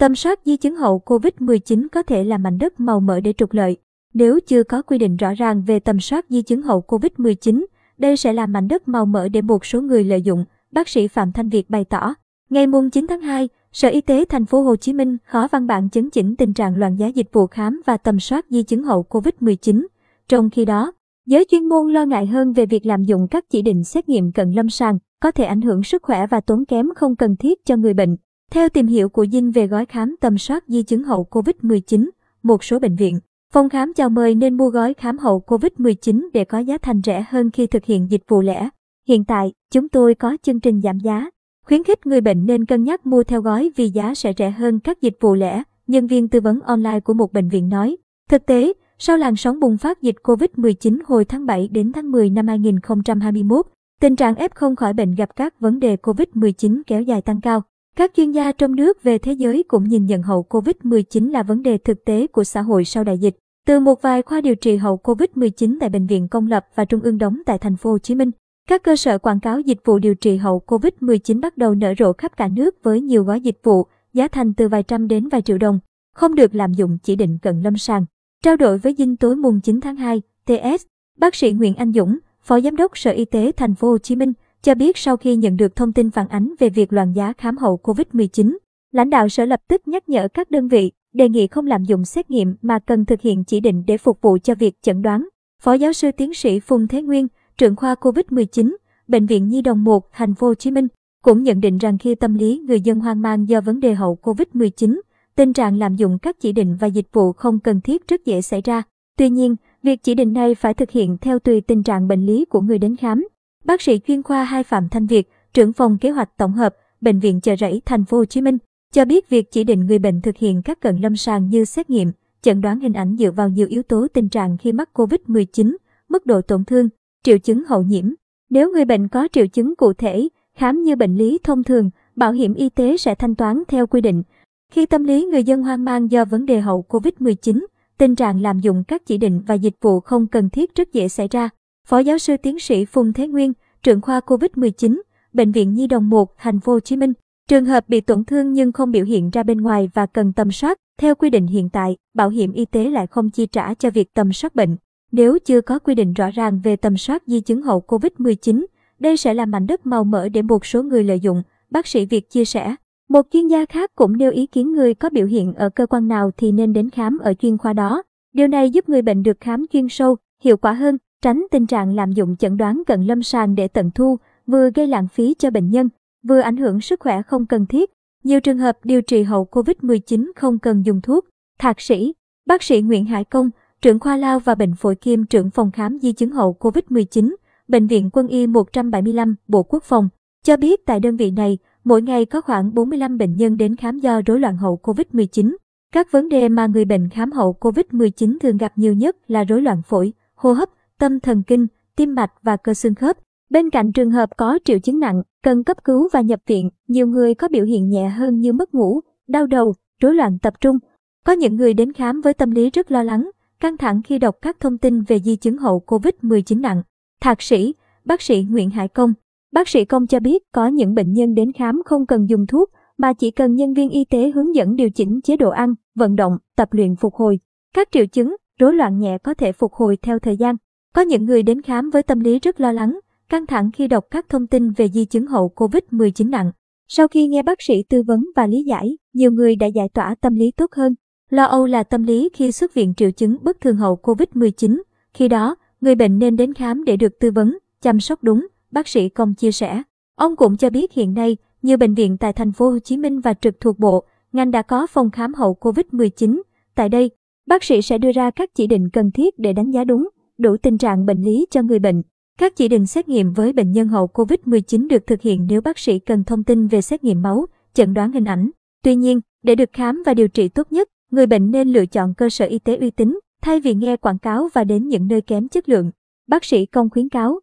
Tầm soát di chứng hậu COVID-19 có thể là mảnh đất màu mỡ để trục lợi. Nếu chưa có quy định rõ ràng về tầm soát di chứng hậu COVID-19, đây sẽ là mảnh đất màu mỡ để một số người lợi dụng, bác sĩ Phạm Thanh Việt bày tỏ. Ngày 9 tháng 2, Sở Y tế thành phố Hồ Chí Minh khó văn bản chấn chỉnh tình trạng loạn giá dịch vụ khám và tầm soát di chứng hậu COVID-19. Trong khi đó, giới chuyên môn lo ngại hơn về việc lạm dụng các chỉ định xét nghiệm cận lâm sàng có thể ảnh hưởng sức khỏe và tốn kém không cần thiết cho người bệnh. Theo tìm hiểu của Dinh về gói khám tầm soát di chứng hậu COVID-19, một số bệnh viện, phòng khám chào mời nên mua gói khám hậu COVID-19 để có giá thành rẻ hơn khi thực hiện dịch vụ lẻ. Hiện tại, chúng tôi có chương trình giảm giá. Khuyến khích người bệnh nên cân nhắc mua theo gói vì giá sẽ rẻ hơn các dịch vụ lẻ, nhân viên tư vấn online của một bệnh viện nói. Thực tế, sau làn sóng bùng phát dịch COVID-19 hồi tháng 7 đến tháng 10 năm 2021, tình trạng F0 khỏi bệnh gặp các vấn đề COVID-19 kéo dài tăng cao. Các chuyên gia trong nước về thế giới cũng nhìn nhận hậu COVID-19 là vấn đề thực tế của xã hội sau đại dịch. Từ một vài khoa điều trị hậu COVID-19 tại bệnh viện công lập và trung ương đóng tại thành phố Hồ Chí Minh, các cơ sở quảng cáo dịch vụ điều trị hậu COVID-19 bắt đầu nở rộ khắp cả nước với nhiều gói dịch vụ, giá thành từ vài trăm đến vài triệu đồng, không được lạm dụng chỉ định cận lâm sàng. Trao đổi với Dinh tối mùng 9 tháng 2, TS, bác sĩ Nguyễn Anh Dũng, Phó Giám đốc Sở Y tế Thành phố Hồ Chí Minh, cho biết sau khi nhận được thông tin phản ánh về việc loạn giá khám hậu COVID-19, lãnh đạo sở lập tức nhắc nhở các đơn vị, đề nghị không lạm dụng xét nghiệm mà cần thực hiện chỉ định để phục vụ cho việc chẩn đoán. Phó giáo sư tiến sĩ Phùng Thế Nguyên, trưởng khoa COVID-19, Bệnh viện Nhi đồng 1, Thành phố Hồ Chí Minh, cũng nhận định rằng khi tâm lý người dân hoang mang do vấn đề hậu COVID-19, tình trạng lạm dụng các chỉ định và dịch vụ không cần thiết rất dễ xảy ra. Tuy nhiên, việc chỉ định này phải thực hiện theo tùy tình trạng bệnh lý của người đến khám. Bác sĩ chuyên khoa 2 Phạm Thanh Việt, trưởng phòng kế hoạch tổng hợp, bệnh viện Chợ Rẫy, Thành phố Hồ Chí Minh, cho biết việc chỉ định người bệnh thực hiện các cận lâm sàng như xét nghiệm, chẩn đoán hình ảnh dựa vào nhiều yếu tố tình trạng khi mắc COVID-19, mức độ tổn thương, triệu chứng hậu nhiễm. Nếu người bệnh có triệu chứng cụ thể, khám như bệnh lý thông thường, bảo hiểm y tế sẽ thanh toán theo quy định. Khi tâm lý người dân hoang mang do vấn đề hậu COVID-19, tình trạng lạm dụng các chỉ định và dịch vụ không cần thiết rất dễ xảy ra. Phó giáo sư tiến sĩ Phùng Thế Nguyên, trưởng khoa COVID-19, Bệnh viện Nhi đồng 1, Thành phố Hồ Chí Minh. Trường hợp bị tổn thương nhưng không biểu hiện ra bên ngoài và cần tầm soát, theo quy định hiện tại, bảo hiểm y tế lại không chi trả cho việc tầm soát bệnh. Nếu chưa có quy định rõ ràng về tầm soát di chứng hậu COVID-19, đây sẽ là mảnh đất màu mỡ để một số người lợi dụng, bác sĩ Việt chia sẻ. Một chuyên gia khác cũng nêu ý kiến người có biểu hiện ở cơ quan nào thì nên đến khám ở chuyên khoa đó. Điều này giúp người bệnh được khám chuyên sâu, hiệu quả hơn, tránh tình trạng lạm dụng chẩn đoán cận lâm sàng để tận thu, vừa gây lãng phí cho bệnh nhân, vừa ảnh hưởng sức khỏe không cần thiết. Nhiều trường hợp điều trị hậu COVID-19 không cần dùng thuốc. Thạc sĩ, bác sĩ Nguyễn Hải Công, trưởng khoa lao và bệnh phổi kiêm trưởng phòng khám di chứng hậu COVID-19, Bệnh viện Quân y 175, Bộ Quốc phòng, cho biết tại đơn vị này, mỗi ngày có khoảng 45 bệnh nhân đến khám do rối loạn hậu COVID-19. Các vấn đề mà người bệnh khám hậu COVID-19 thường gặp nhiều nhất là rối loạn phổi, hô hấp, tâm thần kinh, tim mạch và cơ xương khớp. Bên cạnh trường hợp có triệu chứng nặng, cần cấp cứu và nhập viện, nhiều người có biểu hiện nhẹ hơn như mất ngủ, đau đầu, rối loạn tập trung. Có những người đến khám với tâm lý rất lo lắng, căng thẳng khi đọc các thông tin về di chứng hậu COVID-19 nặng. Thạc sĩ, bác sĩ Nguyễn Hải Công, bác sĩ Công cho biết có những bệnh nhân đến khám không cần dùng thuốc mà chỉ cần nhân viên y tế hướng dẫn điều chỉnh chế độ ăn, vận động, tập luyện phục hồi. Các triệu chứng, rối loạn nhẹ có thể phục hồi theo thời gian. Có những người đến khám với tâm lý rất lo lắng, căng thẳng khi đọc các thông tin về di chứng hậu COVID-19 nặng. Sau khi nghe bác sĩ tư vấn và lý giải, nhiều người đã giải tỏa tâm lý tốt hơn. Lo âu là tâm lý khi xuất viện triệu chứng bất thường hậu COVID-19. Khi đó, người bệnh nên đến khám để được tư vấn, chăm sóc đúng, bác sĩ Công chia sẻ. Ông cũng cho biết hiện nay, nhiều bệnh viện tại thành phố Hồ Chí Minh và trực thuộc bộ, ngành đã có phòng khám hậu COVID-19. Tại đây, bác sĩ sẽ đưa ra các chỉ định cần thiết để đánh giá đúng, đủ tình trạng bệnh lý cho người bệnh. Các chỉ định xét nghiệm với bệnh nhân hậu COVID-19 được thực hiện nếu bác sĩ cần thông tin về xét nghiệm máu, chẩn đoán hình ảnh. Tuy nhiên, để được khám và điều trị tốt nhất, người bệnh nên lựa chọn cơ sở y tế uy tín thay vì nghe quảng cáo và đến những nơi kém chất lượng. Bác sĩ Công khuyến cáo,